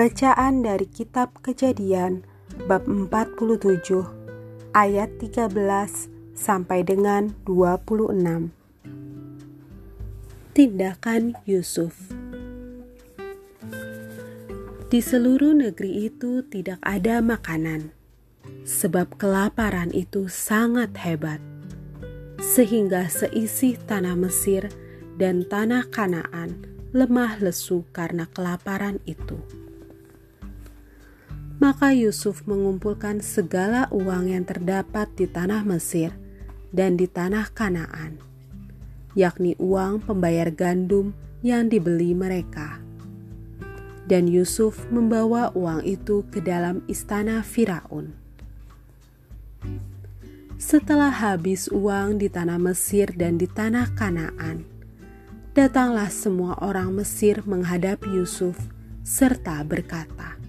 Bacaan dari kitab Kejadian bab 47 ayat 13 sampai dengan 26. Tindakan Yusuf Di seluruh negeri itu tidak ada makanan, sebab kelaparan itu sangat hebat, sehingga seisi tanah Mesir dan tanah Kanaan lemah lesu karena kelaparan itu. Maka Yusuf mengumpulkan segala uang yang terdapat di tanah Mesir dan di tanah Kanaan, yakni uang pembayar gandum yang dibeli mereka. Dan Yusuf membawa uang itu ke dalam istana Firaun. Setelah habis uang di tanah Mesir dan di tanah Kanaan, datanglah semua orang Mesir menghadap Yusuf serta berkata,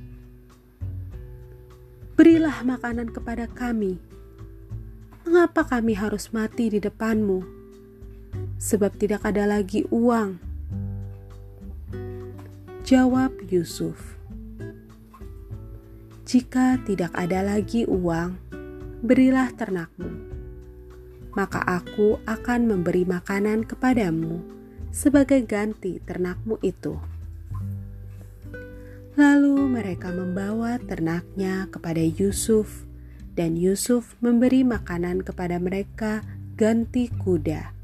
Berilah makanan kepada kami. Mengapa kami harus mati di depanmu? Sebab tidak ada lagi uang. Jawab Yusuf, "Jika tidak ada lagi uang, berilah ternakmu, maka aku akan memberi makanan kepadamu sebagai ganti ternakmu itu." Lalu mereka membawa ternaknya kepada Yusuf, dan Yusuf memberi makanan kepada mereka ganti kuda,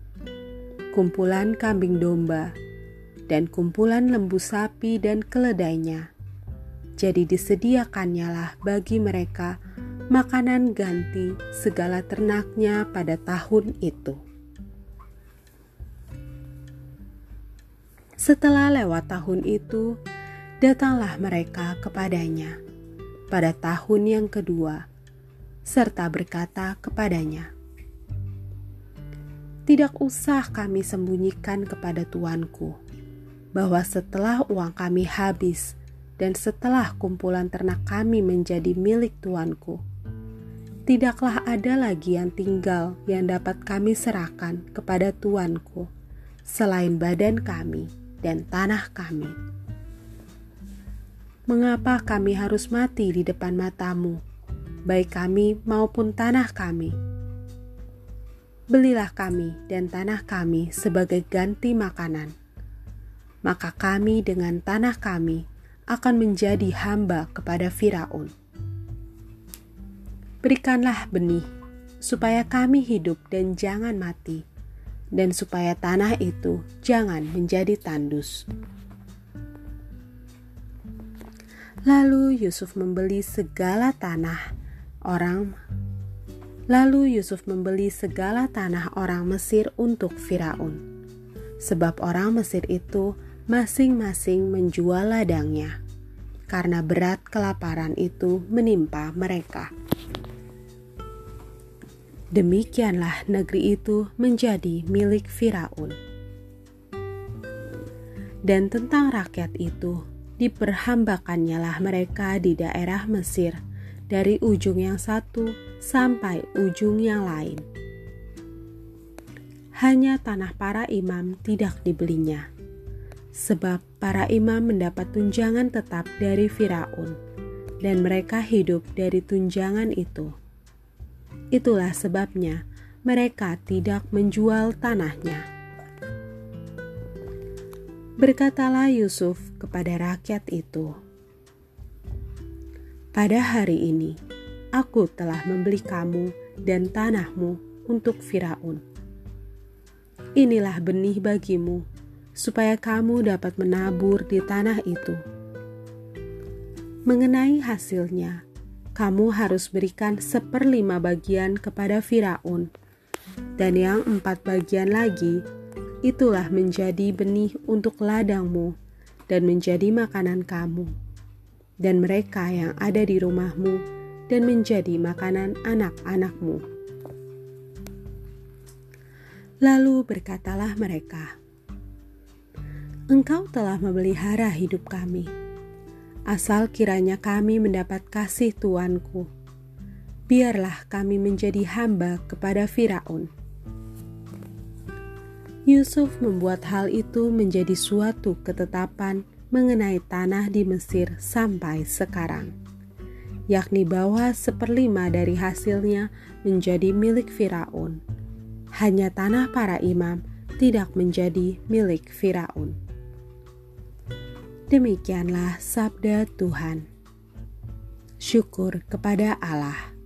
kumpulan kambing domba, dan kumpulan lembu sapi dan keledainya. Jadi disediakannya lah bagi mereka makanan ganti segala ternaknya pada tahun itu. Setelah lewat tahun itu, datanglah mereka kepadanya pada tahun yang kedua, serta berkata kepadanya, "Tidak usah kami sembunyikan kepada tuanku bahwa setelah uang kami habis dan setelah kumpulan ternak kami menjadi milik tuanku, tidaklah ada lagi yang tinggal yang dapat kami serahkan kepada tuanku selain badan kami dan tanah kami." Mengapa kami harus mati di depan matamu, baik kami maupun tanah kami? Belilah kami dan tanah kami sebagai ganti makanan. Maka kami dengan tanah kami akan menjadi hamba kepada Firaun. Berikanlah benih, supaya kami hidup dan jangan mati, dan supaya tanah itu jangan menjadi tandus. Lalu Yusuf membeli segala tanah orang Lalu Yusuf membeli segala tanah orang Mesir untuk Firaun. Sebab orang Mesir itu masing-masing menjual ladangnya karena berat kelaparan itu menimpa mereka. Demikianlah negeri itu menjadi milik Firaun. Dan tentang rakyat itu, diperhambakannya mereka di daerah Mesir dari ujung yang satu sampai ujung yang lain. Hanya tanah para imam tidak dibelinya, sebab para imam mendapat tunjangan tetap dari Firaun, dan mereka hidup dari tunjangan itu. Itulah sebabnya mereka tidak menjual tanahnya. Berkatalah Yusuf kepada rakyat itu, "Pada hari ini aku telah membeli kamu dan tanahmu untuk Firaun. Inilah benih bagimu, supaya kamu dapat menabur di tanah itu. Mengenai hasilnya, kamu harus berikan seperlima bagian kepada Firaun, dan yang empat bagian lagi." Itulah menjadi benih untuk ladangmu dan menjadi makanan kamu, dan mereka yang ada di rumahmu, dan menjadi makanan anak-anakmu. Lalu berkatalah mereka, "Engkau telah memelihara hidup kami, asal kiranya kami mendapat kasih Tuanku. Biarlah kami menjadi hamba kepada Firaun." Yusuf membuat hal itu menjadi suatu ketetapan mengenai tanah di Mesir sampai sekarang, yakni bahwa seperlima dari hasilnya menjadi milik Firaun. Hanya tanah para imam tidak menjadi milik Firaun. Demikianlah sabda Tuhan. Syukur kepada Allah.